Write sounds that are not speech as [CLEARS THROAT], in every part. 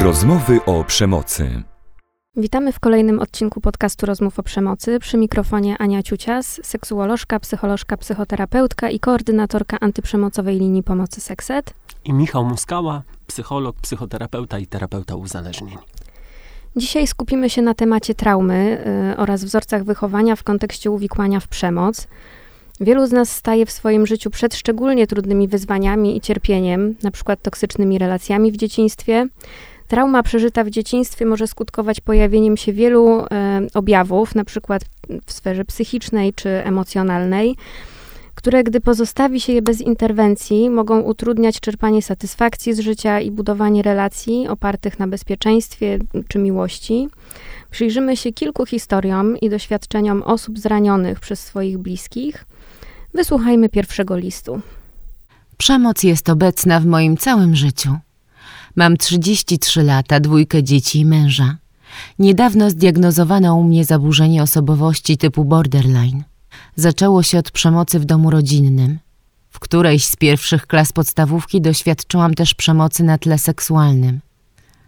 Rozmowy o przemocy. Witamy w kolejnym odcinku podcastu Rozmów o Przemocy. Przy mikrofonie Ania Ciucias, seksuolożka, psycholożka, psychoterapeutka i koordynatorka antyprzemocowej linii pomocy Sekset. I Michał Muskała, psycholog, psychoterapeuta i terapeuta uzależnień. Dzisiaj skupimy się na temacie traumy y, oraz wzorcach wychowania w kontekście uwikłania w przemoc. Wielu z nas staje w swoim życiu przed szczególnie trudnymi wyzwaniami i cierpieniem, np. toksycznymi relacjami w dzieciństwie. Trauma przeżyta w dzieciństwie może skutkować pojawieniem się wielu e, objawów, np. w sferze psychicznej czy emocjonalnej, które, gdy pozostawi się je bez interwencji, mogą utrudniać czerpanie satysfakcji z życia i budowanie relacji opartych na bezpieczeństwie czy miłości. Przyjrzymy się kilku historiom i doświadczeniom osób zranionych przez swoich bliskich. Wysłuchajmy pierwszego listu. Przemoc jest obecna w moim całym życiu. Mam 33 lata, dwójkę dzieci i męża. Niedawno zdiagnozowano u mnie zaburzenie osobowości typu borderline. Zaczęło się od przemocy w domu rodzinnym. W którejś z pierwszych klas podstawówki doświadczyłam też przemocy na tle seksualnym.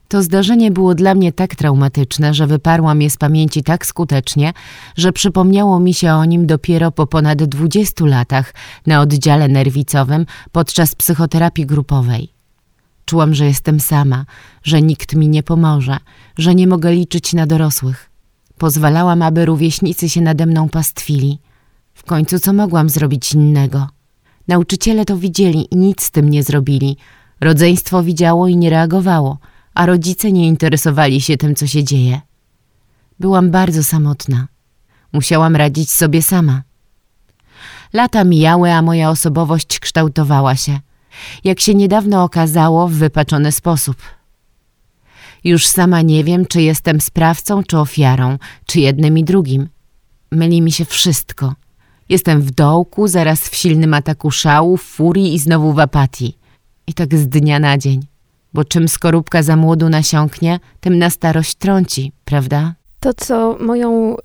To zdarzenie było dla mnie tak traumatyczne, że wyparłam je z pamięci tak skutecznie, że przypomniało mi się o nim dopiero po ponad 20 latach na oddziale nerwicowym podczas psychoterapii grupowej. Czułam, że jestem sama, że nikt mi nie pomoże, że nie mogę liczyć na dorosłych. Pozwalałam, aby rówieśnicy się nade mną pastwili. W końcu co mogłam zrobić innego? Nauczyciele to widzieli i nic z tym nie zrobili. Rodzeństwo widziało i nie reagowało, a rodzice nie interesowali się tym, co się dzieje. Byłam bardzo samotna. Musiałam radzić sobie sama. Lata mijały, a moja osobowość kształtowała się – jak się niedawno okazało, w wypaczony sposób. Już sama nie wiem, czy jestem sprawcą, czy ofiarą, czy jednym i drugim. Myli mi się wszystko. Jestem w dołku, zaraz w silnym ataku szału, furii i znowu w apatii. I tak z dnia na dzień. Bo czym skorupka za młodu nasiąknie, tym na starość trąci, prawda? To, co moją y,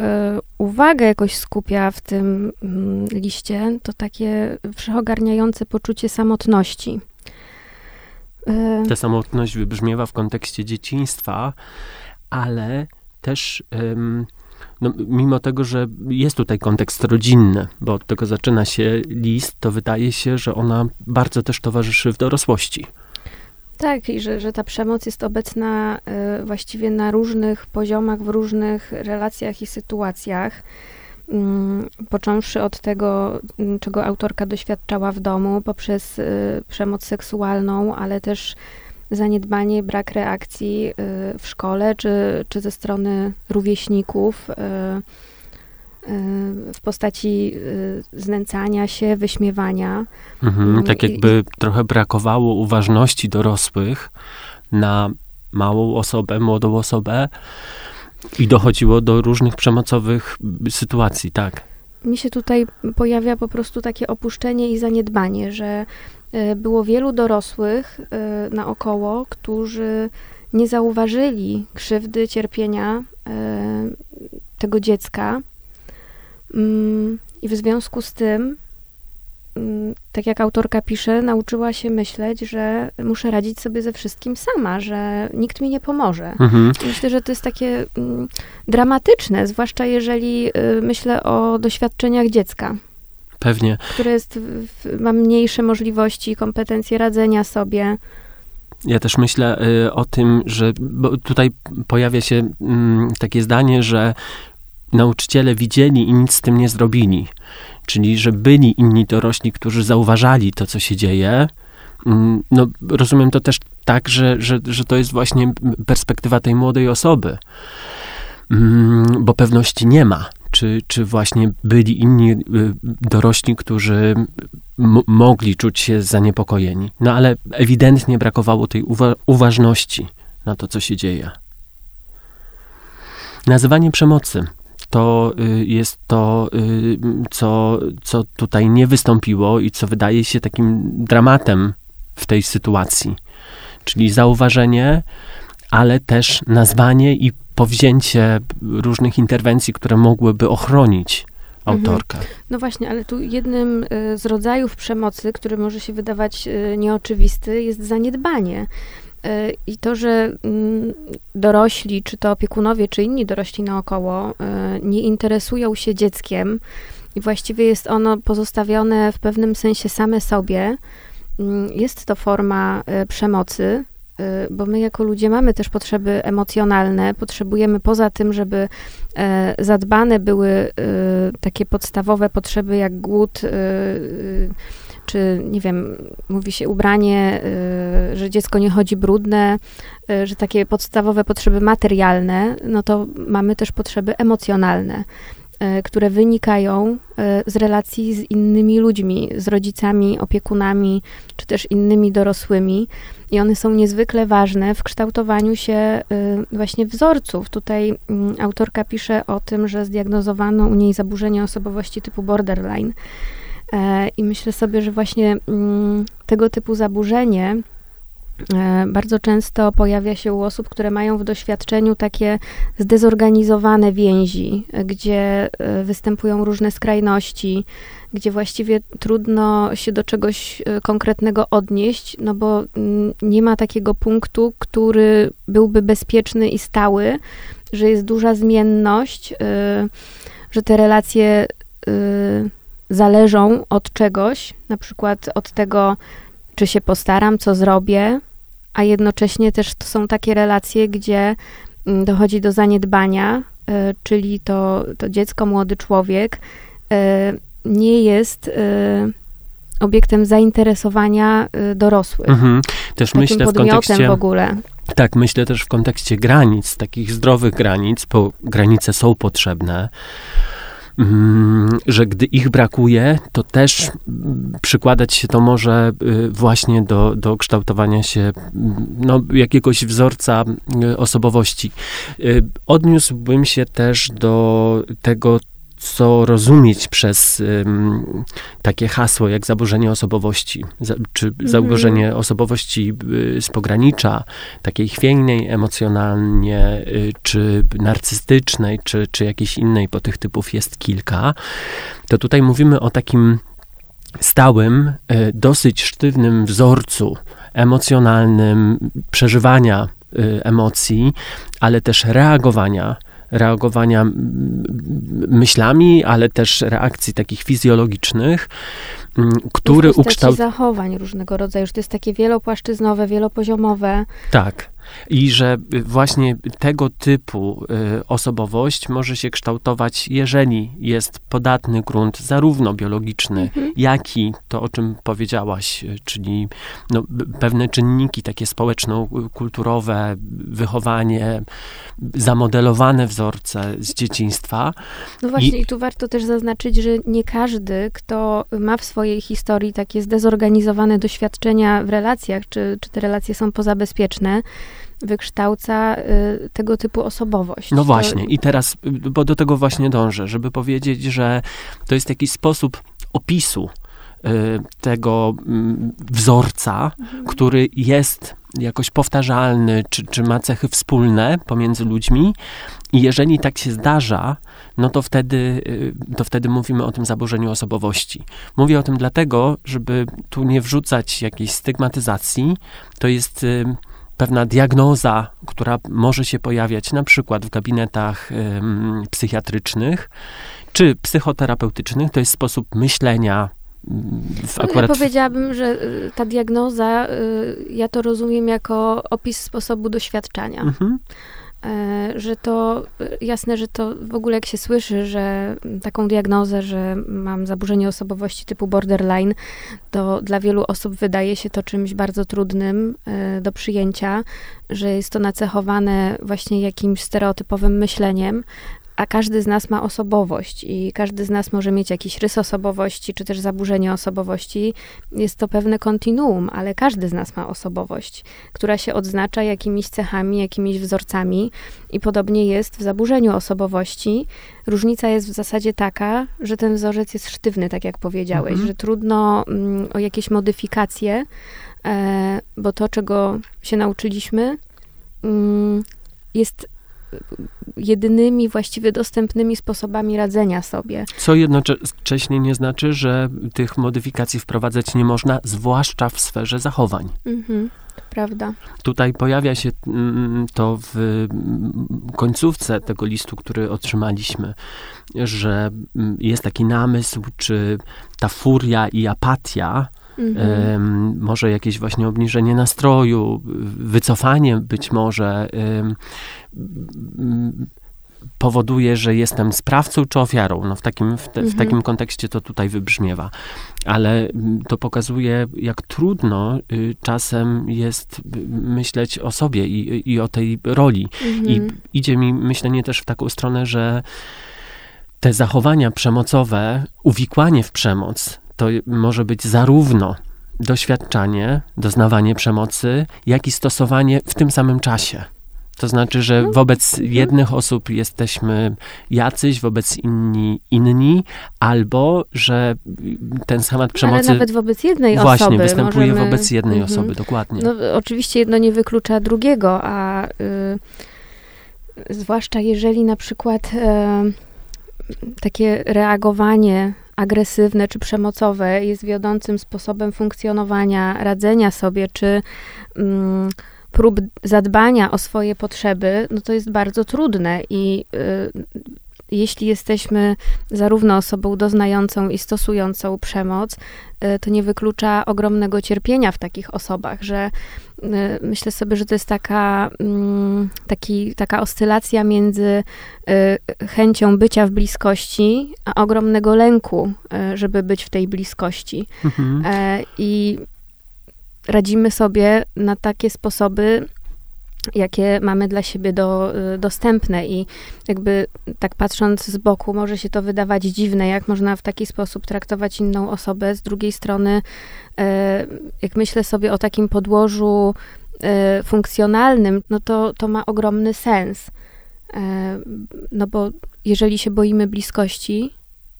uwagę jakoś skupia w tym y, liście, to takie wszechogarniające poczucie samotności. Y, Ta samotność wybrzmiewa w kontekście dzieciństwa, ale też no, mimo tego, że jest tutaj kontekst rodzinny, bo od tego zaczyna się list, to wydaje się, że ona bardzo też towarzyszy w dorosłości. Tak, i że, że ta przemoc jest obecna y, właściwie na różnych poziomach, w różnych relacjach i sytuacjach. Y, począwszy od tego, y, czego autorka doświadczała w domu, poprzez y, przemoc seksualną, ale też zaniedbanie, brak reakcji y, w szkole czy, czy ze strony rówieśników w postaci y, znęcania się, wyśmiewania. Mhm, mm, tak jakby I, trochę brakowało uważności dorosłych na małą osobę, młodą osobę i dochodziło do różnych przemocowych sytuacji, tak. Mi się tutaj pojawia po prostu takie opuszczenie i zaniedbanie, że y, było wielu dorosłych naokoło, którzy nie zauważyli krzywdy, cierpienia tego dziecka, I w związku z tym, mm, tak jak autorka pisze, nauczyła się myśleć, że muszę radzić sobie ze wszystkim sama, że nikt mi nie pomoże. Mhm. Myślę, że to jest takie mm, dramatyczne, zwłaszcza jeżeli y, myślę o doświadczeniach dziecka. Pewnie. Które jest, ma mniejsze możliwości, kompetencje radzenia sobie. Ja też myślę y, o tym, że tutaj pojawia się y, takie zdanie, że nauczyciele widzieli i nic z tym nie zrobili. Czyli, że byli inni dorośli, którzy zauważali to, co się dzieje. Mm, no, rozumiem to też tak, że, że, że to jest właśnie perspektywa tej młodej osoby, mm, bo pewności nie ma. Czy, czy właśnie byli inni y, dorośli, którzy mogli czuć się zaniepokojeni. No ale ewidentnie brakowało tej uwa uważności na to, co się dzieje. Nazywanie przemocy to y, jest to, y, co, co tutaj nie wystąpiło i co wydaje się takim dramatem w tej sytuacji. Czyli zauważenie, ale też nazwanie i powzięcie różnych interwencji, które mogłyby ochronić autorkę. Mhm. No właśnie, ale tu jednym y, z rodzajów przemocy, który może się wydawać nieoczywisty, jest zaniedbanie. Y, I to, że mm, dorośli, czy to opiekunowie, czy inni dorośli naokoło, y, nie interesują się dzieckiem i właściwie jest ono pozostawione w pewnym sensie same sobie, mm, jest to forma y, przemocy, bo my jako ludzie mamy też potrzeby emocjonalne, potrzebujemy poza tym, żeby e, zadbane były takie podstawowe potrzeby jak głód, czy nie wiem, mówi się ubranie, y, że dziecko nie chodzi brudne, y, że takie podstawowe potrzeby materialne, no to mamy też potrzeby emocjonalne, y, które wynikają z relacji z innymi ludźmi, z rodzicami, opiekunami, czy też innymi dorosłymi. I one są niezwykle ważne w kształtowaniu się właśnie wzorców. Tutaj mm, autorka pisze o tym, że zdiagnozowano u niej zaburzenie osobowości typu borderline. E, I myślę sobie, że właśnie mm, tego typu zaburzenie e, bardzo często pojawia się u osób, które mają w doświadczeniu takie zdezorganizowane więzi, gdzie e, występują różne skrajności, gdzie właściwie trudno się do czegoś konkretnego odnieść, no bo mm, nie ma takiego punktu, który byłby bezpieczny i stały, że jest duża zmienność, że te relacje zależą od czegoś, na przykład od tego, czy się postaram, co zrobię, a jednocześnie też to są takie relacje, gdzie mm, dochodzi do zaniedbania, e, czyli to, to dziecko, młody człowiek e, nie jest e, obiektem zainteresowania dorosłych. Mhm. Też Takim myślę w kontekście w ogóle. Tak, myślę też w kontekście granic, takich zdrowych granic, bo granice są potrzebne. Mm, że gdy ich brakuje, to też przykładać się to może y, właśnie do, do kształtowania się mm, no, jakiegoś wzorca y, osobowości. Y, odniósłbym się też do tego, co rozumieć przez um, takie hasło jak zaburzenie osobowości, za, czy mhm. zaburzenie osobowości y, z pogranicza, takiej chwiejnej emocjonalnie, y, czy narcystycznej, czy, czy jakiejś innej, bo tych typów jest kilka, to tutaj mówimy o takim stałym, y, dosyć sztywnym wzorcu emocjonalnym przeżywania y, emocji, ale też reagowania reagowania myślami, ale też reakcji takich fizjologicznych, który ukształtował. zachowań różnego rodzaju, że to jest takie wielopłaszczyznowe, wielopoziomowe. Tak. I że właśnie tego typu y, osobowość może się kształtować, jeżeli jest podatny grunt, zarówno biologiczny, mhm. jak i to, o czym powiedziałaś, y, czyli no, pewne czynniki takie społeczno-kulturowe, wychowanie, zamodelowane wzorce z dzieciństwa. No właśnie, i, i tu warto też zaznaczyć, że nie każdy, kto ma w swojej historii takie zdezorganizowane doświadczenia w relacjach, czy, czy te relacje są pozabezpieczne, wykształca y, tego typu osobowość. No właśnie, to... i teraz, y, bo do tego właśnie dążę, żeby powiedzieć, że to jest jakiś sposób opisu y, tego mm, wzorca, mhm. który jest jakoś powtarzalny, czy, czy ma cechy wspólne pomiędzy ludźmi. I jeżeli tak się zdarza, no to wtedy, to wtedy mówimy o tym zaburzeniu osobowości. Mówię o tym dlatego, żeby tu nie wrzucać jakiejś stygmatyzacji. To jest pewna diagnoza, która może się pojawiać na przykład w gabinetach ym, psychiatrycznych czy psychoterapeutycznych. To jest sposób myślenia. W akurat... Ja powiedziałabym, że y, ta diagnoza, y, ja to rozumiem jako opis sposobu doświadczania. Mhm. E, że to jasne, że to w ogóle jak się słyszy, że taką diagnozę, że mam zaburzenie osobowości typu borderline, to dla wielu osób wydaje się to czymś bardzo trudnym e, do przyjęcia, że jest to nacechowane właśnie jakimś stereotypowym myśleniem, a każdy z nas ma osobowość i każdy z nas może mieć jakiś rys osobowości, czy też zaburzenie osobowości. Jest to pewne kontinuum, ale każdy z nas ma osobowość, która się odznacza jakimiś cechami, jakimiś wzorcami i podobnie jest w zaburzeniu osobowości. Różnica jest w zasadzie taka, że ten wzorzec jest sztywny, tak jak powiedziałeś, mhm. że trudno mm, o jakieś modyfikacje, e, bo to, czego się nauczyliśmy, mm, jest jedynymi właściwie dostępnymi sposobami radzenia sobie. Co jednocześnie nie znaczy, że tych modyfikacji wprowadzać nie można, zwłaszcza w sferze zachowań. Mhm. Prawda. Tutaj pojawia się mm, to w mm, końcówce tego listu, który otrzymaliśmy, że mm, jest taki namysł, czy ta furia i apatia, Mhm. może jakieś właśnie obniżenie nastroju, wycofanie być może powoduje, że jestem sprawcą czy ofiarą. No w, takim, w, te, w Mhm. takim kontekście to tutaj wybrzmiewa. Ale mm, to pokazuje, jak trudno y, czasem jest myśleć o sobie i, i o tej roli. I Mhm. idzie mi myślenie też w taką stronę, że te zachowania przemocowe, uwikłanie w przemoc, to może być zarówno doświadczanie, doznawanie przemocy, jak i stosowanie w tym samym czasie. To znaczy, że No. wobec jednych osób jesteśmy jacyś, wobec inni inni, albo że ten schemat Ale przemocy nawet wobec jednej właśnie osoby występuje możemy... wobec jednej Mhm. osoby, dokładnie. No, oczywiście jedno nie wyklucza drugiego, a y, zwłaszcza jeżeli na przykład takie reagowanie agresywne czy przemocowe jest wiodącym sposobem funkcjonowania, radzenia sobie, czy mm, prób zadbania o swoje potrzeby, no to jest bardzo trudne i y, jeśli jesteśmy zarówno osobą doznającą i stosującą przemoc, y, to nie wyklucza ogromnego cierpienia w takich osobach, że y, myślę sobie, że to jest taka, mm, taki, taka oscylacja między y, chęcią bycia w bliskości, a ogromnego lęku, żeby być w tej bliskości. Mhm. E, I radzimy sobie na takie sposoby, jakie mamy dla siebie do, y, dostępne. I jakby tak patrząc z boku, może się to wydawać dziwne, jak można w taki sposób traktować inną osobę. Z drugiej strony, e, jak myślę sobie o takim podłożu e, funkcjonalnym, no to, to ma ogromny sens. No bo jeżeli się boimy bliskości,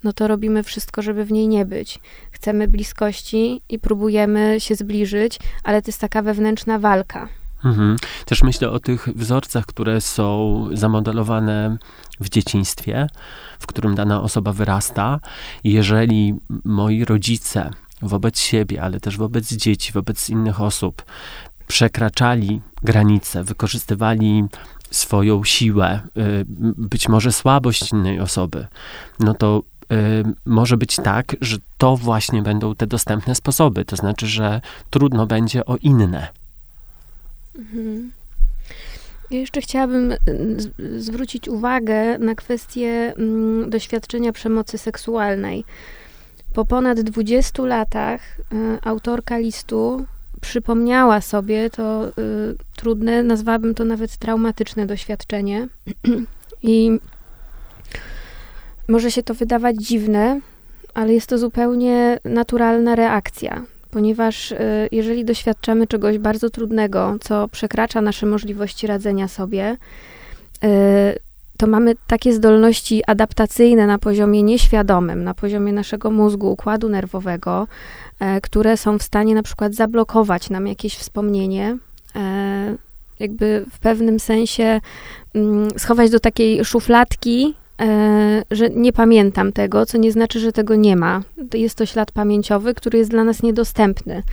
no to robimy wszystko, żeby w niej nie być. Chcemy bliskości i próbujemy się zbliżyć, ale to jest taka wewnętrzna walka. Mhm. Też myślę o tych wzorcach, które są zamodelowane w dzieciństwie, w którym dana osoba wyrasta. Jeżeli moi rodzice wobec siebie, ale też wobec dzieci, wobec innych osób przekraczali granice, wykorzystywali swoją siłę, y, być może słabość innej osoby, no to y, może być tak, że to właśnie będą te dostępne sposoby. To znaczy, że trudno będzie o inne. Ja jeszcze chciałabym z- zwrócić uwagę na kwestię mm, doświadczenia przemocy seksualnej. Po ponad 20 latach y, autorka listu przypomniała sobie to y, trudne, nazwałabym to nawet traumatyczne doświadczenie. [CLEARS THROAT] I może się to wydawać dziwne, ale jest to zupełnie naturalna reakcja, ponieważ y, jeżeli doświadczamy czegoś bardzo trudnego, co przekracza nasze możliwości radzenia sobie, y, to mamy takie zdolności adaptacyjne na poziomie nieświadomym, na poziomie naszego mózgu, układu nerwowego, e, które są w stanie na przykład zablokować nam jakieś wspomnienie, jakby w pewnym sensie mm, schować do takiej szufladki, że nie pamiętam tego, co nie znaczy, że tego nie ma. Jest to ślad pamięciowy, który jest dla nas niedostępny.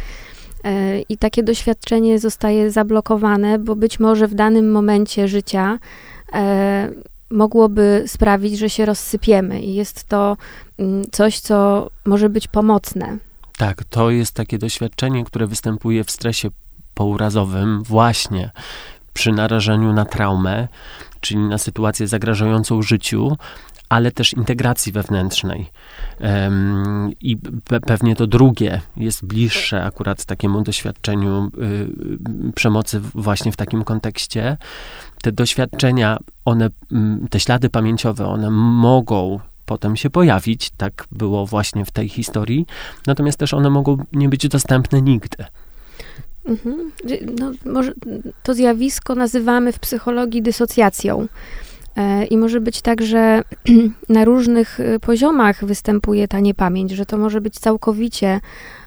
E, I takie doświadczenie zostaje zablokowane, bo być może w danym momencie życia e, mogłoby sprawić, że się rozsypiemy. I jest to mm, coś, co może być pomocne. Tak, to jest takie doświadczenie, które występuje w stresie pourazowym, właśnie przy narażeniu na traumę, czyli na sytuację zagrażającą życiu, ale też integracji wewnętrznej. Em, I pe- pewnie to drugie jest bliższe akurat takiemu doświadczeniu y, y, przemocy właśnie w takim kontekście. Te doświadczenia, one, mm, te ślady pamięciowe, one mogą potem się pojawić, tak było właśnie w tej historii, natomiast też one mogą nie być dostępne nigdy. Mhm. No, może to zjawisko nazywamy w psychologii dysocjacją. E, I może być tak, że [CLEARS THROAT] na różnych y, poziomach występuje ta niepamięć, że to może być całkowicie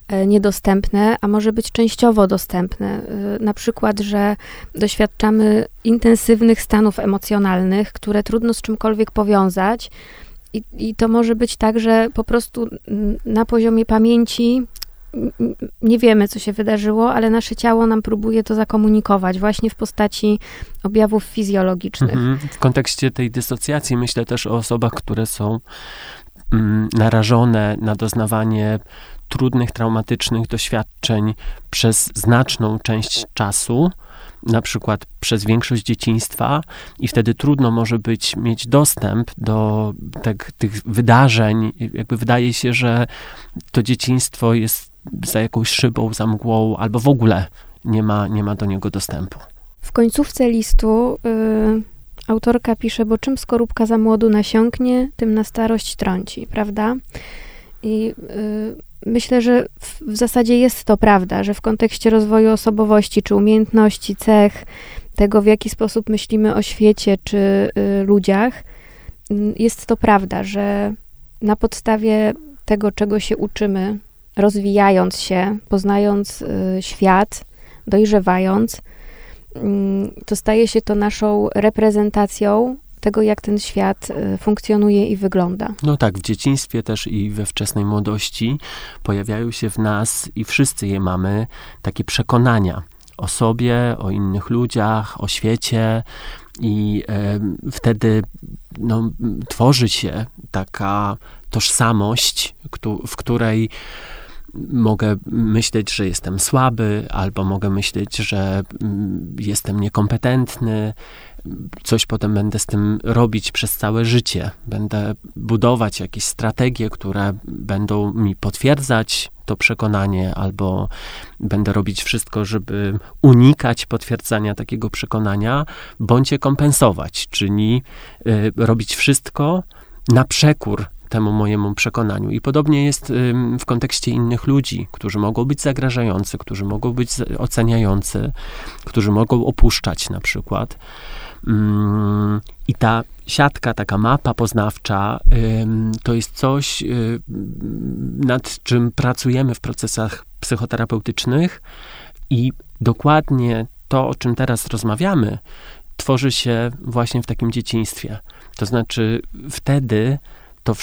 e, niedostępne, a może być częściowo dostępne. Y, Na przykład, że doświadczamy intensywnych stanów emocjonalnych, które trudno z czymkolwiek powiązać. I, I to może być tak, że po prostu na poziomie pamięci nie wiemy, co się wydarzyło, ale nasze ciało nam próbuje to zakomunikować właśnie w postaci objawów fizjologicznych. Mhm. W kontekście tej dysocjacji myślę też o osobach, które są mm, narażone na doznawanie trudnych, traumatycznych doświadczeń przez znaczną część czasu, na przykład przez większość dzieciństwa, i wtedy trudno może być mieć dostęp do tak, tych wydarzeń. Jakby wydaje się, że to dzieciństwo jest za jakąś szybą, za mgłą, albo w ogóle nie ma, nie ma do niego dostępu. W końcówce listu y, autorka pisze, bo czym skorupka za młodu nasiąknie, tym na starość trąci, prawda? I y, myślę, że w, w, zasadzie jest to prawda, że w kontekście rozwoju osobowości, czy umiejętności, cech, tego w jaki sposób myślimy o świecie, czy y, ludziach, jest to prawda, że na podstawie tego, czego się uczymy, rozwijając się, poznając y, świat, dojrzewając, mm, to staje się to naszą reprezentacją tego, jak ten świat y, funkcjonuje i wygląda. No tak, w dzieciństwie też i we wczesnej młodości pojawiają się w nas i wszyscy je mamy takie przekonania o sobie, o innych ludziach, o świecie i e, wtedy no, tworzy się taka tożsamość, w której mogę myśleć, że jestem słaby, albo mogę myśleć, że mm, jestem niekompetentny. Coś potem będę z tym robić przez całe życie. Będę budować jakieś strategie, które będą mi potwierdzać to przekonanie, albo będę robić wszystko, żeby unikać potwierdzania takiego przekonania, bądź je kompensować, czyli y, robić wszystko na przekór temu mojemu przekonaniu. I podobnie jest w kontekście innych ludzi, którzy mogą być zagrażający, którzy mogą być oceniający, którzy mogą opuszczać na przykład. Mm, I ta siatka, taka mapa poznawcza, to jest coś, y, nad czym pracujemy w procesach psychoterapeutycznych i dokładnie to, o czym teraz rozmawiamy, tworzy się właśnie w takim dzieciństwie. To znaczy, wtedy to,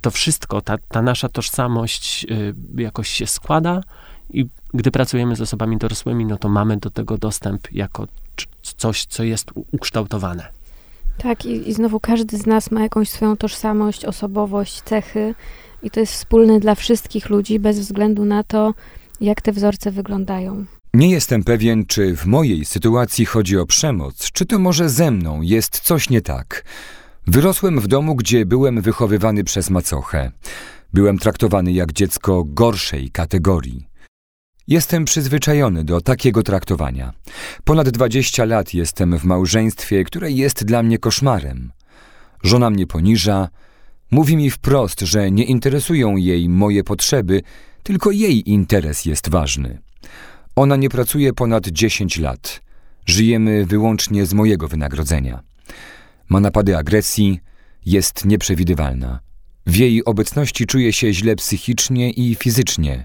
to wszystko, ta, ta nasza tożsamość y, jakoś się składa i gdy pracujemy z osobami dorosłymi, no to mamy do tego dostęp jako coś, co jest ukształtowane. Tak, i, i znowu każdy z nas ma jakąś swoją tożsamość, osobowość, cechy, i to jest wspólne dla wszystkich ludzi, bez względu na to, jak te wzorce wyglądają. Nie jestem pewien, czy w mojej sytuacji chodzi o przemoc, czy to może ze mną jest coś nie tak. Wyrosłem w domu, gdzie byłem wychowywany przez macochę. Byłem traktowany jak dziecko gorszej kategorii. Jestem przyzwyczajony do takiego traktowania. Ponad 20 lat jestem w małżeństwie, które jest dla mnie koszmarem. Żona mnie poniża, mówi mi wprost, że nie interesują jej moje potrzeby, tylko jej interes jest ważny. Ona nie pracuje ponad 10 lat. Żyjemy wyłącznie z mojego wynagrodzenia. Ma napady agresji, jest nieprzewidywalna. W jej obecności czuję się źle psychicznie i fizycznie.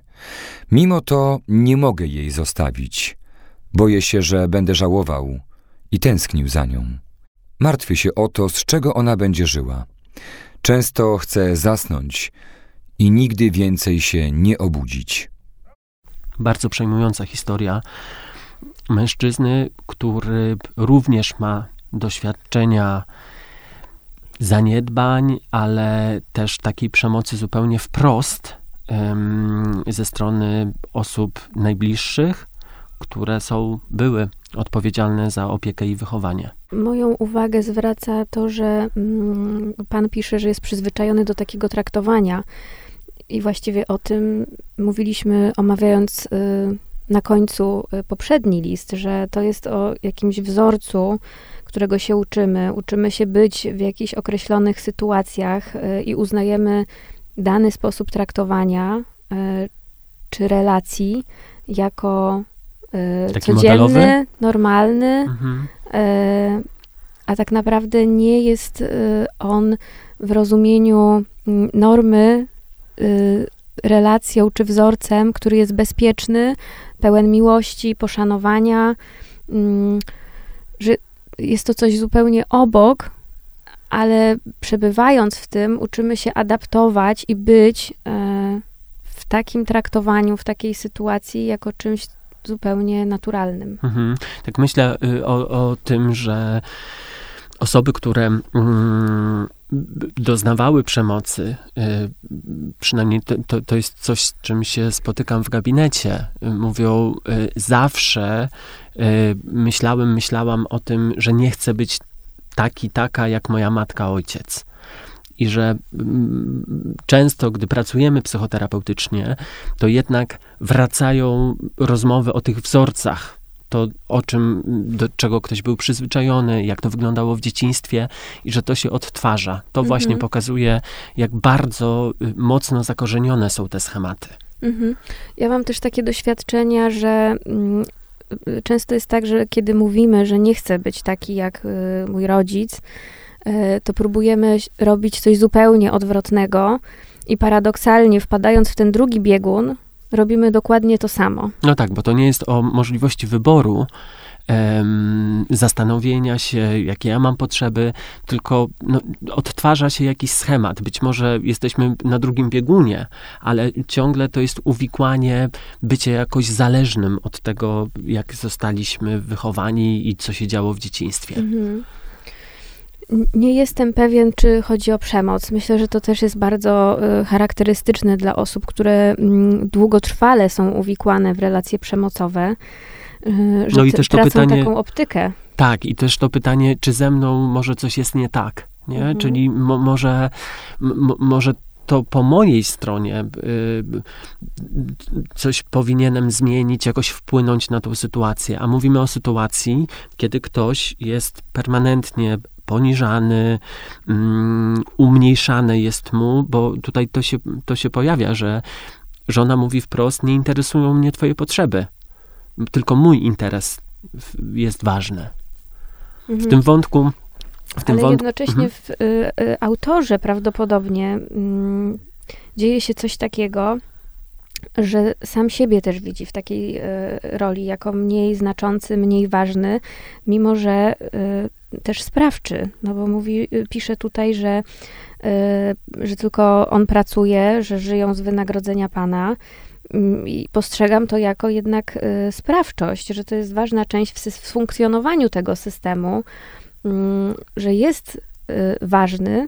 Mimo to nie mogę jej zostawić. Boję się, że będę żałował i tęsknił za nią. Martwię się o to, z czego ona będzie żyła. Często chcę zasnąć i nigdy więcej się nie obudzić. Bardzo przejmująca historia mężczyzny, który również ma doświadczenia zaniedbań, ale też takiej przemocy zupełnie wprost ze strony osób najbliższych, które są, były odpowiedzialne za opiekę i wychowanie. Moją uwagę zwraca to, że mm, pan pisze, że jest przyzwyczajony do takiego traktowania. I właściwie o tym mówiliśmy, omawiając y, na końcu y, poprzedni list, że to jest o jakimś wzorcu, którego się uczymy. Uczymy się być w jakichś określonych sytuacjach y, i uznajemy dany sposób traktowania y, czy relacji jako y, Taki codzienny, modelowy? normalny, mhm. a tak naprawdę nie jest on w rozumieniu mm, normy relacją czy wzorcem, który jest bezpieczny, pełen miłości, poszanowania, mm, jest to coś zupełnie obok, ale przebywając w tym, uczymy się adaptować i być e, w takim traktowaniu w takiej sytuacji jako czymś zupełnie naturalnym. Mhm. Tak myślę y, o, o tym, że osoby, które mm, doznawały przemocy, y, przynajmniej to, to, jest coś, z czym się spotykam w gabinecie, y, mówią y, zawsze myślałem, myślałam o tym, że nie chcę być taki, taka jak moja matka, ojciec. I że często, gdy pracujemy psychoterapeutycznie, to jednak wracają rozmowy o tych wzorcach, to, o czym, do czego ktoś był przyzwyczajony, jak to wyglądało w dzieciństwie i że to się odtwarza. To mhm. właśnie pokazuje, jak bardzo y, mocno zakorzenione są te schematy. Mhm. Ja mam też takie doświadczenia, że mm, y, często jest tak, że kiedy mówimy, że nie chcę być taki jak y, mój rodzic, to próbujemy robić coś zupełnie odwrotnego i paradoksalnie wpadając w ten drugi biegun, robimy dokładnie to samo. No tak, bo to nie jest o możliwości wyboru, um, zastanowienia się, jakie ja mam potrzeby, tylko no, odtwarza się jakiś schemat. Być może jesteśmy na drugim biegunie, ale ciągle to jest uwikłanie, bycie jakoś zależnym od tego, jak zostaliśmy wychowani i co się działo w dzieciństwie. Mhm. Nie jestem pewien, czy chodzi o przemoc. Myślę, że to też jest bardzo y, charakterystyczne dla osób, które y, długotrwale są uwikłane w relacje przemocowe, y, że no i też to pytanie, taką optykę. Tak, i też to pytanie, czy ze mną może coś jest nie tak, nie? Mhm. Czyli mo, może, może to po mojej stronie y, coś powinienem zmienić, jakoś wpłynąć na tą sytuację. A mówimy o sytuacji, kiedy ktoś jest permanentnie poniżany, um, umniejszany jest mu, bo tutaj to się, to się pojawia, że żona mówi wprost, nie interesują mnie twoje potrzeby, tylko mój interes jest ważny. Mhm. W tym wątku w tym Ale wątku, jednocześnie mhm. w y, y, autorze prawdopodobnie y, dzieje się coś takiego, że sam siebie też widzi w takiej y, roli jako mniej znaczący, mniej ważny, mimo że y, też sprawczy, no bo mówi, y, pisze tutaj, że, y, że tylko on pracuje, że żyją z wynagrodzenia pana. Mm, I postrzegam to jako jednak y, sprawczość, że to jest ważna część w, funkcjonowaniu tego systemu, mm, że jest ważny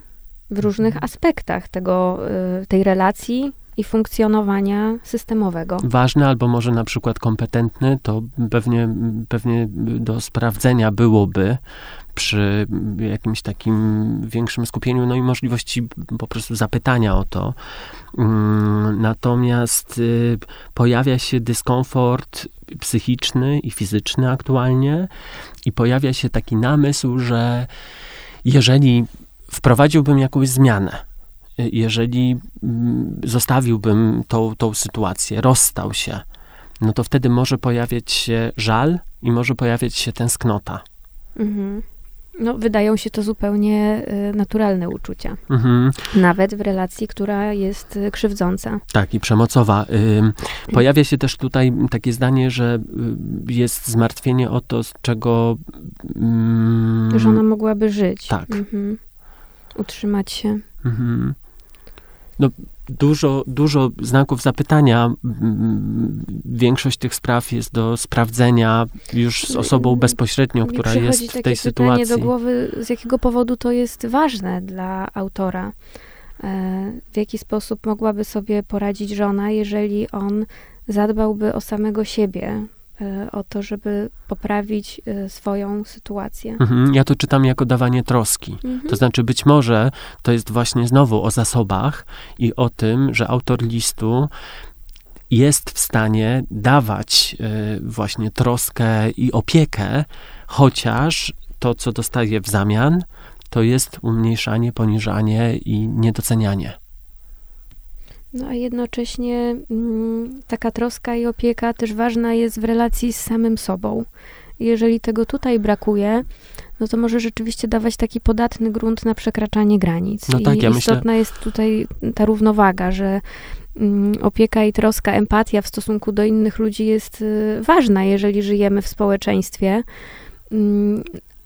w różnych mhm. aspektach tego, tej relacji i funkcjonowania systemowego. Ważny albo może na przykład kompetentny, to pewnie, pewnie do sprawdzenia byłoby, przy jakimś takim większym skupieniu, no i możliwości po prostu zapytania o to. Mm, natomiast y, pojawia się dyskomfort psychiczny i fizyczny aktualnie i pojawia się taki namysł, że jeżeli wprowadziłbym jakąś zmianę, y, jeżeli mm, zostawiłbym tą, tą sytuację, rozstał się, no to wtedy może pojawiać się żal i może pojawiać się tęsknota. Mhm. No, wydają się to zupełnie y, naturalne uczucia. Mhm. Nawet w relacji, która jest y, krzywdząca. Tak, i przemocowa. Pojawia się też tutaj takie zdanie, że y, jest zmartwienie o to, z czego. Mm, że ona mogłaby żyć. Tak. Mhm. Utrzymać się. Mhm. No, dużo, dużo znaków zapytania. Większość tych spraw jest do sprawdzenia już z osobą bezpośrednią, która jest w tej sytuacji. do głowy, z jakiego powodu to jest ważne dla autora. E, w jaki sposób mogłaby sobie poradzić żona, jeżeli on zadbałby o samego siebie, o to, żeby poprawić e, swoją sytuację. Mhm, ja to czytam jako dawanie troski. Mhm. To znaczy, być może to jest właśnie znowu o zasobach i o tym, że autor listu jest w stanie dawać e, właśnie troskę i opiekę, chociaż to, co dostaje w zamian, to jest umniejszanie, poniżanie i niedocenianie. No a jednocześnie mm, taka troska i opieka też ważna jest w relacji z samym sobą. Jeżeli tego tutaj brakuje, no to może rzeczywiście dawać taki podatny grunt na przekraczanie granic. No tak, I ja istotna myślę... jest tutaj ta równowaga, że mm, opieka i troska, empatia w stosunku do innych ludzi jest y, ważna, jeżeli żyjemy w społeczeństwie.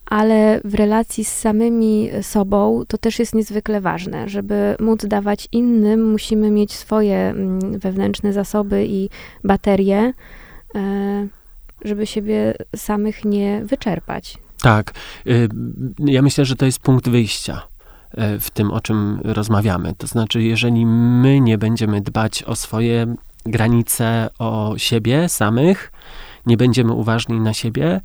Ale w relacji z samymi sobą to też jest niezwykle ważne. Żeby móc dawać innym, musimy mieć swoje mm, wewnętrzne zasoby i baterie, e, żeby siebie samych nie wyczerpać. Tak. Y, ja myślę, że to jest punkt wyjścia y, w tym, o czym rozmawiamy. To znaczy, jeżeli my nie będziemy dbać o swoje granice, o siebie samych, nie będziemy uważni na siebie,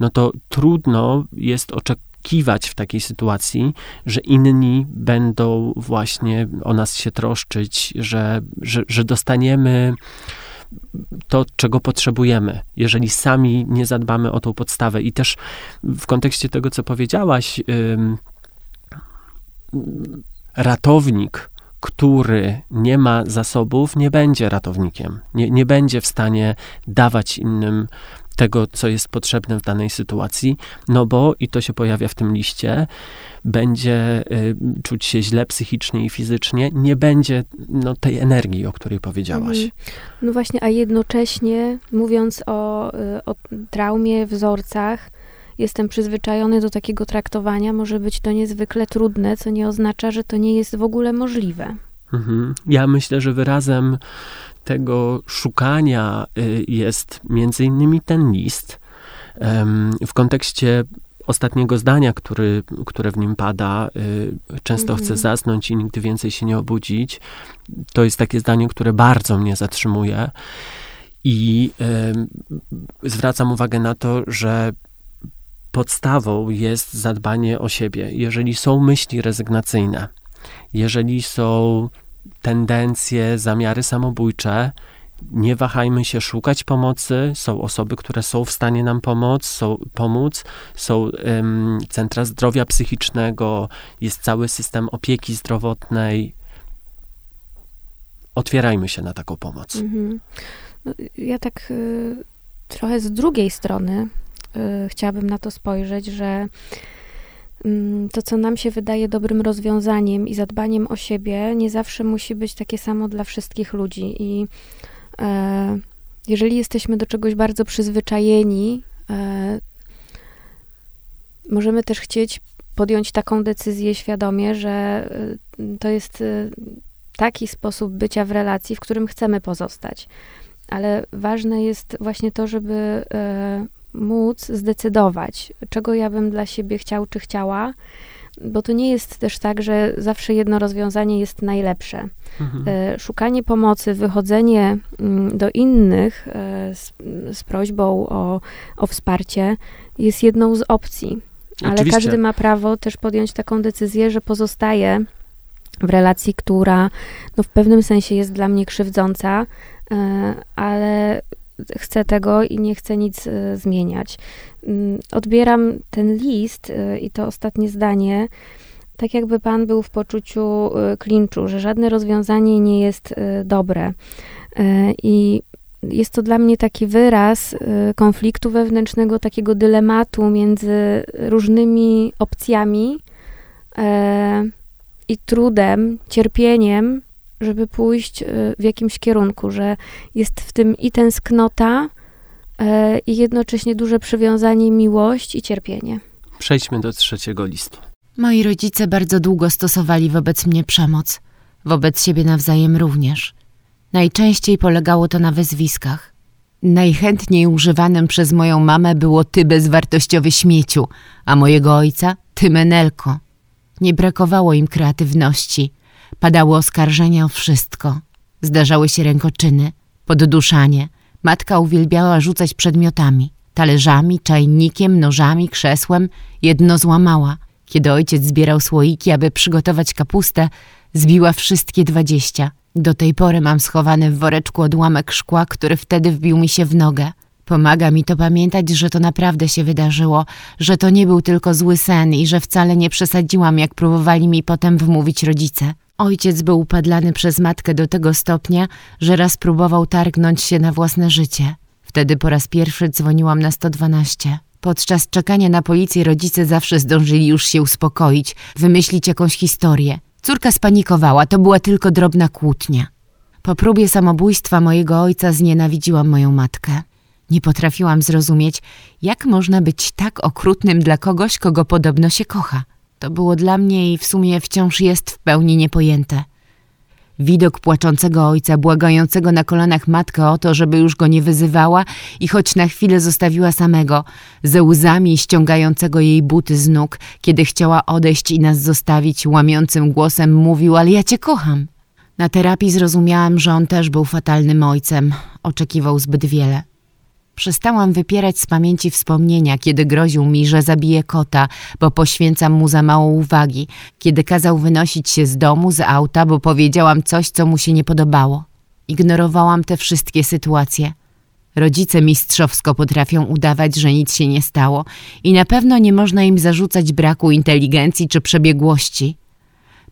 no to trudno jest oczekiwać w takiej sytuacji, że inni będą właśnie o nas się troszczyć, że, że, że dostaniemy to, czego potrzebujemy, jeżeli sami nie zadbamy o tą podstawę. I też w kontekście tego, co powiedziałaś, ratownik, który nie ma zasobów, nie będzie ratownikiem, nie, nie będzie w stanie dawać innym tego, co jest potrzebne w danej sytuacji, no bo, i to się pojawia w tym liście, będzie y, czuć się źle psychicznie i fizycznie, nie będzie no, tej energii, o której powiedziałaś. Mhm. No właśnie, a jednocześnie mówiąc o, y, o traumie, wzorcach, jestem przyzwyczajony do takiego traktowania, może być to niezwykle trudne, co nie oznacza, że to nie jest w ogóle możliwe. Mhm. Ja myślę, że wyrazem tego szukania y, jest między innymi ten list. W kontekście ostatniego zdania, który, które w nim pada, y, często mhm. chcę zasnąć i nigdy więcej się nie obudzić. To jest takie zdanie, które bardzo mnie zatrzymuje. I y, zwracam uwagę na to, że podstawą jest zadbanie o siebie. Jeżeli są myśli rezygnacyjne, jeżeli są tendencje, zamiary samobójcze, nie wahajmy się szukać pomocy. Są osoby, które są w stanie nam pomóc. Są, pomóc. są um, centra zdrowia psychicznego, jest cały system opieki zdrowotnej. Otwierajmy się na taką pomoc. Mhm. No, ja tak y, trochę z drugiej strony chciałabym na to spojrzeć, że Mm, to, co nam się wydaje dobrym rozwiązaniem i zadbaniem o siebie, nie zawsze musi być takie samo dla wszystkich ludzi. I e, jeżeli jesteśmy do czegoś bardzo przyzwyczajeni, e, możemy też chcieć podjąć taką decyzję świadomie, że e, to jest e, taki sposób bycia w relacji, w którym chcemy pozostać. Ale ważne jest właśnie to, żeby e, móc zdecydować, czego ja bym dla siebie chciał czy chciała, bo to nie jest też tak, że zawsze jedno rozwiązanie jest najlepsze. Mhm. E, szukanie pomocy, wychodzenie mm, do innych e, z, z prośbą o, o wsparcie jest jedną z opcji. Ale Oczywiście. każdy ma prawo też podjąć taką decyzję, że pozostaje w relacji, która no, w pewnym sensie jest dla mnie krzywdząca, e, ale chcę tego i nie chcę nic y, zmieniać. Mm, odbieram ten list y, i to ostatnie zdanie, tak jakby pan był w poczuciu y, klinczu, że żadne rozwiązanie nie jest dobre. I jest to dla mnie taki wyraz konfliktu wewnętrznego, takiego dylematu między różnymi opcjami i trudem, cierpieniem, żeby pójść e, w jakimś kierunku, że jest w tym i tęsknota, e, i jednocześnie duże przywiązanie, miłość i cierpienie. Przejdźmy do trzeciego listu. Moi rodzice bardzo długo stosowali wobec mnie przemoc, wobec siebie nawzajem również. Najczęściej polegało to na wezwiskach. Najchętniej używanym przez moją mamę było ty bezwartościowy śmieciu, a mojego ojca ty menelko. Nie brakowało im kreatywności – Padały oskarżenia o wszystko. Zdarzały się rękoczyny, podduszanie. Matka uwielbiała rzucać przedmiotami. Talerzami, czajnikiem, nożami, krzesłem. Jedno złamała. Kiedy ojciec zbierał słoiki, aby przygotować kapustę, zbiła wszystkie dwadzieścia. Do tej pory mam schowany w woreczku odłamek szkła, który wtedy wbił mi się w nogę. Pomaga mi to pamiętać, że to naprawdę się wydarzyło, że to nie był tylko zły sen i że wcale nie przesadziłam, jak próbowali mi potem wmówić rodzice. Ojciec był upadlany przez matkę do tego stopnia, że raz próbował targnąć się na własne życie. Wtedy po raz pierwszy dzwoniłam na 112. Podczas czekania na policję rodzice zawsze zdążyli już się uspokoić, wymyślić jakąś historię. Córka spanikowała, to była tylko drobna kłótnia. Po próbie samobójstwa mojego ojca znienawidziłam moją matkę. Nie potrafiłam zrozumieć, jak można być tak okrutnym dla kogoś, kogo podobno się kocha. To było dla mnie i w sumie wciąż jest w pełni niepojęte. Widok płaczącego ojca, błagającego na kolanach matkę o to, żeby już go nie wyzywała i choć na chwilę zostawiła samego, ze łzami ściągającego jej buty z nóg, kiedy chciała odejść i nas zostawić, łamiącym głosem mówił, ale ja cię kocham. Na terapii zrozumiałam, że on też był fatalnym ojcem, oczekiwał zbyt wiele. Przestałam wypierać z pamięci wspomnienia, kiedy groził mi, że zabije kota, bo poświęcam mu za mało uwagi, kiedy kazał wynosić się z domu, z auta, bo powiedziałam coś, co mu się nie podobało. Ignorowałam te wszystkie sytuacje. Rodzice mistrzowsko potrafią udawać, że nic się nie stało i na pewno nie można im zarzucać braku inteligencji czy przebiegłości.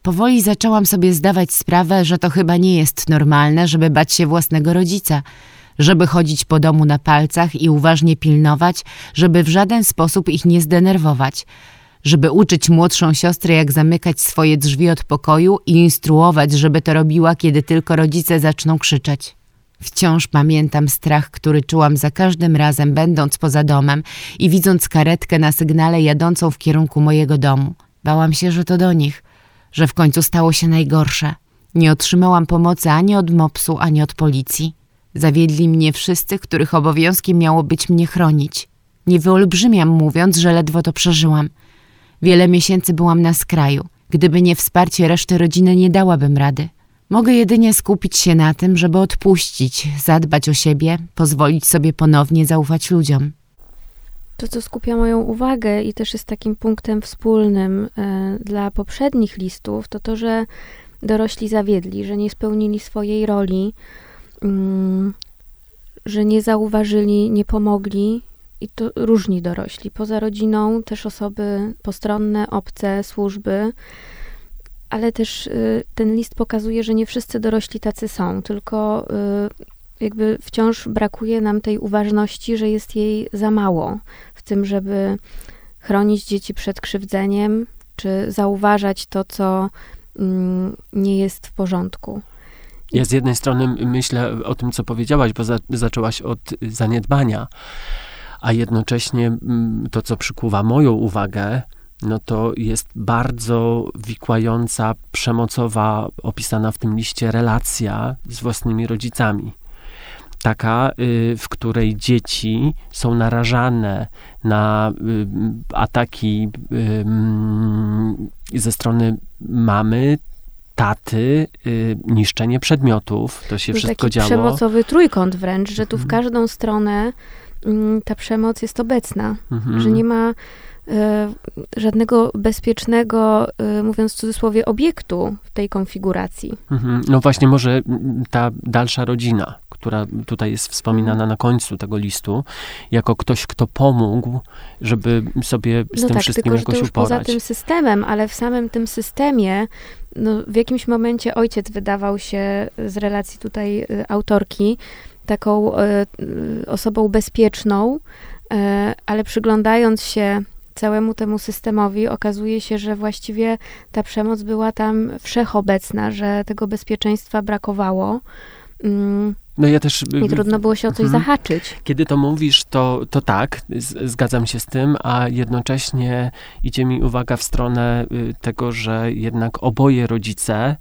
Powoli zaczęłam sobie zdawać sprawę, że to chyba nie jest normalne, żeby bać się własnego rodzica – żeby chodzić po domu na palcach i uważnie pilnować, żeby w żaden sposób ich nie zdenerwować, żeby uczyć młodszą siostrę, jak zamykać swoje drzwi od pokoju i instruować, żeby to robiła, kiedy tylko rodzice zaczną krzyczeć. Wciąż pamiętam strach, który czułam za każdym razem, będąc poza domem i widząc karetkę na sygnale jadącą w kierunku mojego domu. Bałam się, że to do nich, że w końcu stało się najgorsze. Nie otrzymałam pomocy ani od mopsu, ani od policji. Zawiedli mnie wszyscy, których obowiązkiem miało być mnie chronić. Nie wyolbrzymiam mówiąc, że ledwo to przeżyłam. Wiele miesięcy byłam na skraju. Gdyby nie wsparcie reszty rodziny, nie dałabym rady. Mogę jedynie skupić się na tym, żeby odpuścić, zadbać o siebie, pozwolić sobie ponownie zaufać ludziom. To, co skupia moją uwagę i też jest takim punktem wspólnym e, dla poprzednich listów, to to, że dorośli zawiedli, że nie spełnili swojej roli, że nie zauważyli, nie pomogli i to różni dorośli. Poza rodziną też osoby postronne, obce, służby, ale też y, ten list pokazuje, że nie wszyscy dorośli tacy są, tylko y, jakby wciąż brakuje nam tej uważności, że jest jej za mało w tym, żeby chronić dzieci przed krzywdzeniem, czy zauważać to, co mm, nie jest w porządku. Ja z jednej strony myślę o tym, co powiedziałaś, bo za, zaczęłaś od zaniedbania, a jednocześnie to, co przykuwa moją uwagę, no to jest bardzo wikłająca, przemocowa, opisana w tym liście relacja z własnymi rodzicami. Taka, y, w której dzieci są narażane na y, ataki y, ze strony mamy, taty, y, niszczenie przedmiotów, to się to wszystko taki działo. przemocowy trójkąt wręcz, że tu w mhm. każdą stronę y, ta przemoc jest obecna, mhm. że nie ma y, żadnego bezpiecznego, y, mówiąc w cudzysłowie, obiektu w tej konfiguracji. Mhm. No właśnie, może ta dalsza rodzina, która tutaj jest wspominana na końcu tego listu, jako ktoś, kto pomógł, żeby sobie z no tym tak, wszystkim tylko, jakoś że to już uporać. poza tym systemem, ale w samym tym systemie no, w jakimś momencie ojciec wydawał się z relacji tutaj y, autorki taką y, y, osobą bezpieczną, ale przyglądając się całemu temu systemowi, okazuje się, że właściwie ta przemoc była tam wszechobecna, że tego bezpieczeństwa brakowało. No ja też... I trudno było się o coś mhm. zahaczyć. Kiedy to mówisz, to, to tak, z, zgadzam się z tym, a jednocześnie idzie mi uwaga w stronę y, tego, że jednak oboje rodzice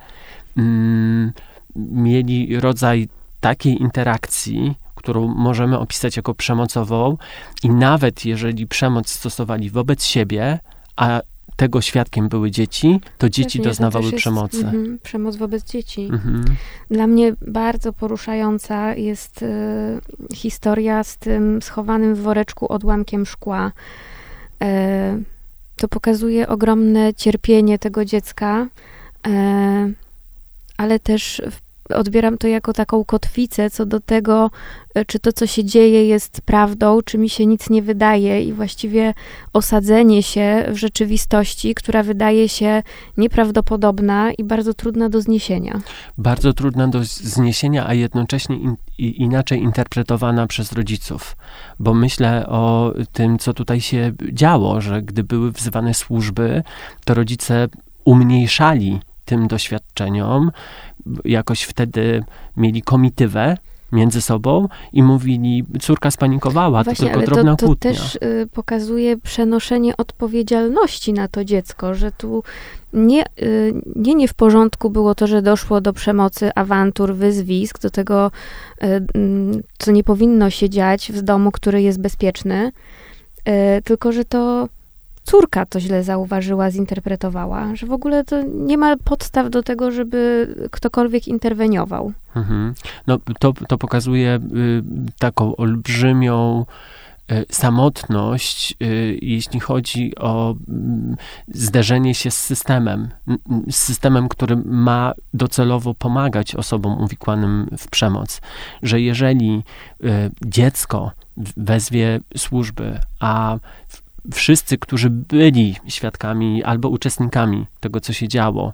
mm, mieli rodzaj takiej interakcji, którą możemy opisać jako przemocową i nawet jeżeli przemoc stosowali wobec siebie, a tego świadkiem były dzieci, to dzieci Pewnie, doznawały to przemocy. Jest, mm, przemoc wobec dzieci. Mm-hmm. Dla mnie bardzo poruszająca jest y, historia z tym schowanym w woreczku odłamkiem szkła. Y, to pokazuje ogromne cierpienie tego dziecka, y, ale też odbieram to jako taką kotwicę co do tego, e, czy to, co się dzieje, jest prawdą, czy mi się nic nie wydaje, i właściwie osadzenie się w rzeczywistości, która wydaje się nieprawdopodobna i bardzo trudna do zniesienia. Bardzo trudna do zniesienia, a jednocześnie in, inaczej interpretowana przez rodziców. Bo myślę o tym, co tutaj się działo, że gdy były wzywane służby, to rodzice umniejszali tym doświadczeniom, jakoś wtedy mieli komitywę, między sobą i mówili, córka spanikowała, Właśnie, to ale tylko drobna to, to kłótnia. też y, pokazuje przenoszenie odpowiedzialności na to dziecko, że tu nie, y, nie, nie w porządku było to, że doszło do przemocy, awantur, wyzwisk, do tego, y, mm, co nie powinno się dziać w domu, który jest bezpieczny, y, tylko że to córka to źle zauważyła, zinterpretowała, że w ogóle to nie ma podstaw do tego, żeby ktokolwiek interweniował. Mhm. No, to, to pokazuje y, taką olbrzymią y, samotność, y, jeśli chodzi o mm, zderzenie się z systemem. Z systemem, który ma docelowo pomagać osobom uwikłanym w przemoc. Że jeżeli y, dziecko wezwie służby, a w- wszyscy, którzy byli świadkami albo uczestnikami tego, co się działo,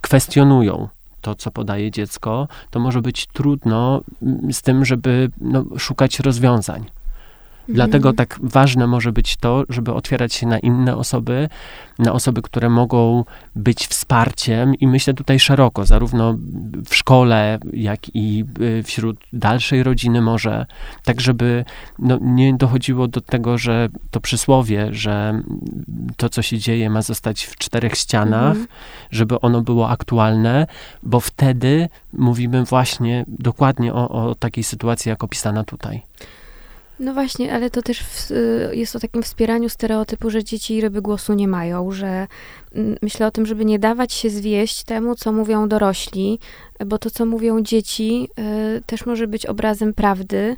kwestionują to, co podaje dziecko, to może być trudno mm, z tym, żeby no, szukać rozwiązań. Dlatego tak ważne może być to, żeby otwierać się na inne osoby, na osoby, które mogą być wsparciem i myślę tutaj szeroko, zarówno w szkole, jak i y, wśród dalszej rodziny może, tak żeby no, nie dochodziło do tego, że to przysłowie, że to, co się dzieje, ma zostać w czterech ścianach, Mhm. żeby ono było aktualne, bo wtedy mówimy właśnie dokładnie o, o takiej sytuacji, jak opisana tutaj. No właśnie, ale to też w, y, jest o takim wspieraniu stereotypu, że dzieci i ryby głosu nie mają, że mm, myślę o tym, żeby nie dawać się zwieść temu, co mówią dorośli, bo to, co mówią dzieci, y, też może być obrazem prawdy,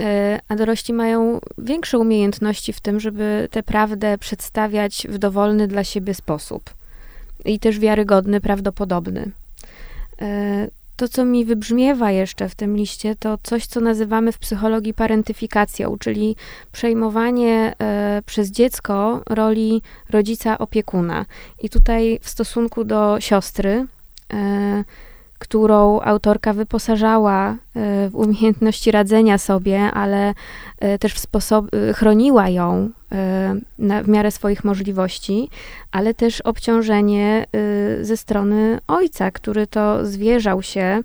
y, a dorośli mają większe umiejętności w tym, żeby tę prawdę przedstawiać w dowolny dla siebie sposób i też wiarygodny, prawdopodobny. Y, to, co mi wybrzmiewa jeszcze w tym liście, to coś, co nazywamy w psychologii parentyfikacją, czyli przejmowanie e, przez dziecko roli rodzica opiekuna. I tutaj w stosunku do siostry, e, którą autorka wyposażała e, w umiejętności radzenia sobie, ale e, też w sposób, e, chroniła ją na, w miarę swoich możliwości, ale też obciążenie ze strony ojca, który to zwierzał się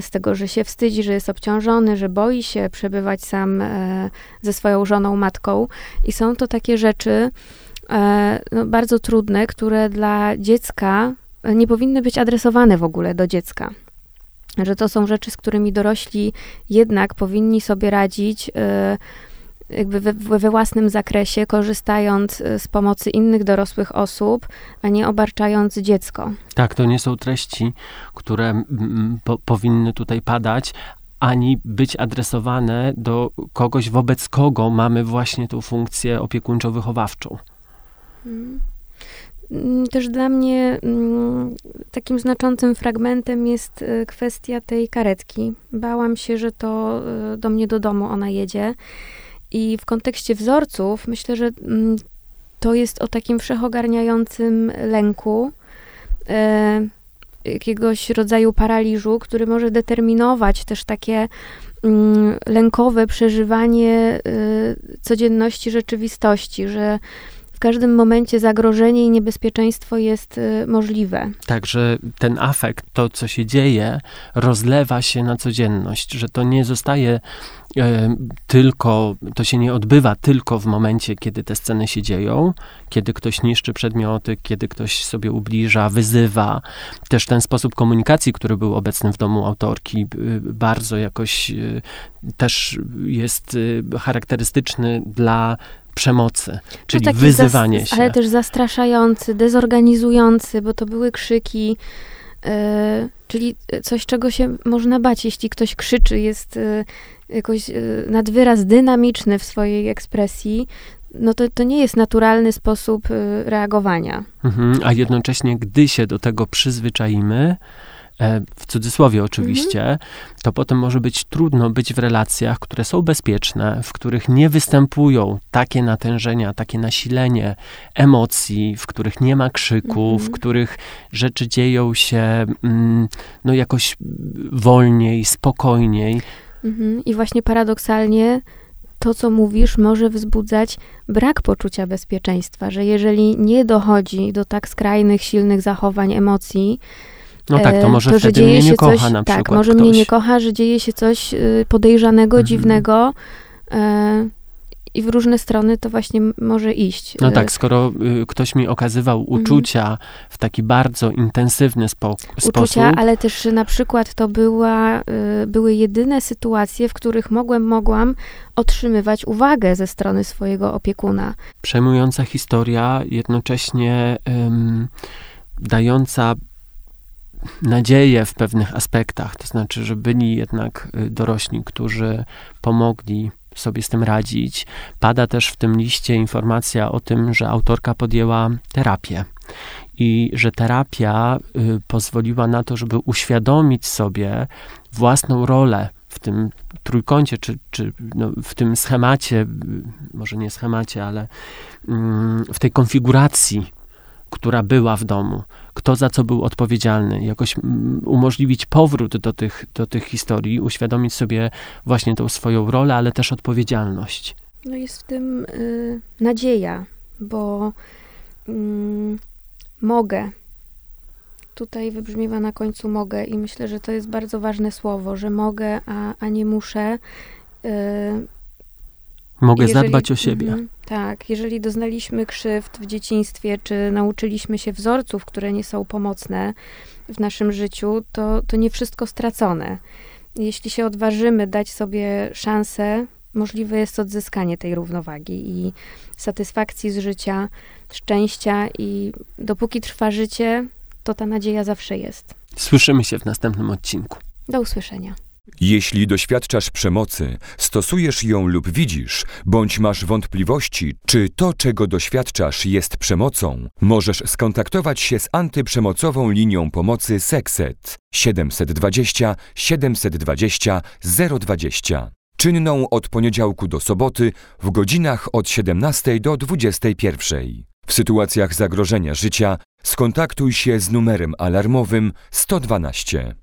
z tego, że się wstydzi, że jest obciążony, że boi się przebywać sam ze swoją żoną, matką. I są to takie rzeczy no, bardzo trudne, które dla dziecka nie powinny być adresowane w ogóle do dziecka. Że to są rzeczy, z którymi dorośli jednak powinni sobie radzić. e, jakby we, we własnym zakresie, korzystając e, z pomocy innych dorosłych osób, a nie obarczając dziecko. Tak, to nie są treści, które po, powinny tutaj padać, ani być adresowane do kogoś, wobec kogo mamy właśnie tą funkcję opiekuńczo-wychowawczą. Mm, Też dla mnie mm, takim znaczącym fragmentem jest e, kwestia tej karetki. Bałam się, że to e, do mnie do domu ona jedzie. I w kontekście wzorców myślę, że mm, to jest o takim wszechogarniającym lęku, e, jakiegoś rodzaju paraliżu, który może determinować też takie mm, lękowe przeżywanie codzienności rzeczywistości, że każdym momencie zagrożenie i niebezpieczeństwo jest e, możliwe. Także ten afekt, to co się dzieje, rozlewa się na codzienność, że to nie zostaje e, tylko, to się nie odbywa tylko w momencie, kiedy te sceny się dzieją, kiedy ktoś niszczy przedmioty, kiedy ktoś sobie ubliża, wyzywa. Też ten sposób komunikacji, który był obecny w domu autorki, y, bardzo jakoś y, też jest y, charakterystyczny dla przemocy, czyli No wyzywanie się. Ale też zastraszający, dezorganizujący, bo to były krzyki, e, czyli coś, czego się można bać, jeśli ktoś krzyczy, jest e, jakoś e, nad wyraz dynamiczny w swojej ekspresji, no to, to nie jest naturalny sposób e, reagowania. Mhm, a jednocześnie, gdy się do tego przyzwyczaimy, e, w cudzysłowie oczywiście, to potem może być trudno być w relacjach, które są bezpieczne, w których nie występują takie natężenia, takie nasilenie emocji, w których nie ma krzyku, w Mhm. których rzeczy dzieją się mm, no jakoś wolniej, spokojniej. Mhm. I właśnie paradoksalnie to, co mówisz, może wzbudzać brak poczucia bezpieczeństwa, że jeżeli nie dochodzi do tak skrajnych, silnych zachowań, emocji, No tak, to E, może że wtedy dzieje mnie się nie kocha coś, na Tak, przykład może ktoś. mnie nie kocha, że dzieje się coś y, podejrzanego, Mhm. dziwnego e, i w różne strony to właśnie może iść. No E, tak, skoro y, ktoś mi okazywał Mhm. uczucia w taki bardzo intensywny spo, sposób, uczucia, ale też że na przykład to była, y, były jedyne sytuacje, w których mogłem, mogłam otrzymywać uwagę ze strony swojego opiekuna. przejmująca historia, jednocześnie ym, dająca nadzieję w pewnych aspektach. To znaczy, że byli jednak y, dorośli, którzy pomogli sobie z tym radzić. Pada też w tym liście informacja o tym, że autorka podjęła terapię. I że terapia y, pozwoliła na to, żeby uświadomić sobie własną rolę w tym trójkącie, czy, czy no, w tym schemacie, y, może nie schemacie, ale mm, w tej konfiguracji, która była w domu, kto za co był odpowiedzialny, jakoś mm, umożliwić powrót do tych, do tych historii, uświadomić sobie właśnie tą swoją rolę, ale też odpowiedzialność. No jest w tym y, nadzieja, bo mm, mogę. Tutaj wybrzmiewa na końcu mogę i myślę, że to jest bardzo ważne słowo, że mogę, a, a nie muszę. Y, Mogę jeżeli- zadbać o siebie. Mhm, tak, jeżeli doznaliśmy krzywd w dzieciństwie, czy nauczyliśmy się wzorców, które nie są pomocne w naszym życiu, to, to nie wszystko stracone. Jeśli się odważymy dać sobie szansę, możliwe jest odzyskanie tej równowagi i satysfakcji z życia, szczęścia i dopóki trwa życie, to ta nadzieja zawsze jest. Słyszymy się w następnym odcinku. Do usłyszenia. Jeśli doświadczasz przemocy, stosujesz ją lub widzisz, bądź masz wątpliwości, czy to, czego doświadczasz, jest przemocą, możesz skontaktować się z antyprzemocową linią pomocy Sekset 720 720 020. Czynną od poniedziałku do soboty w godzinach od 17 do 21. W sytuacjach zagrożenia życia skontaktuj się z numerem alarmowym 112.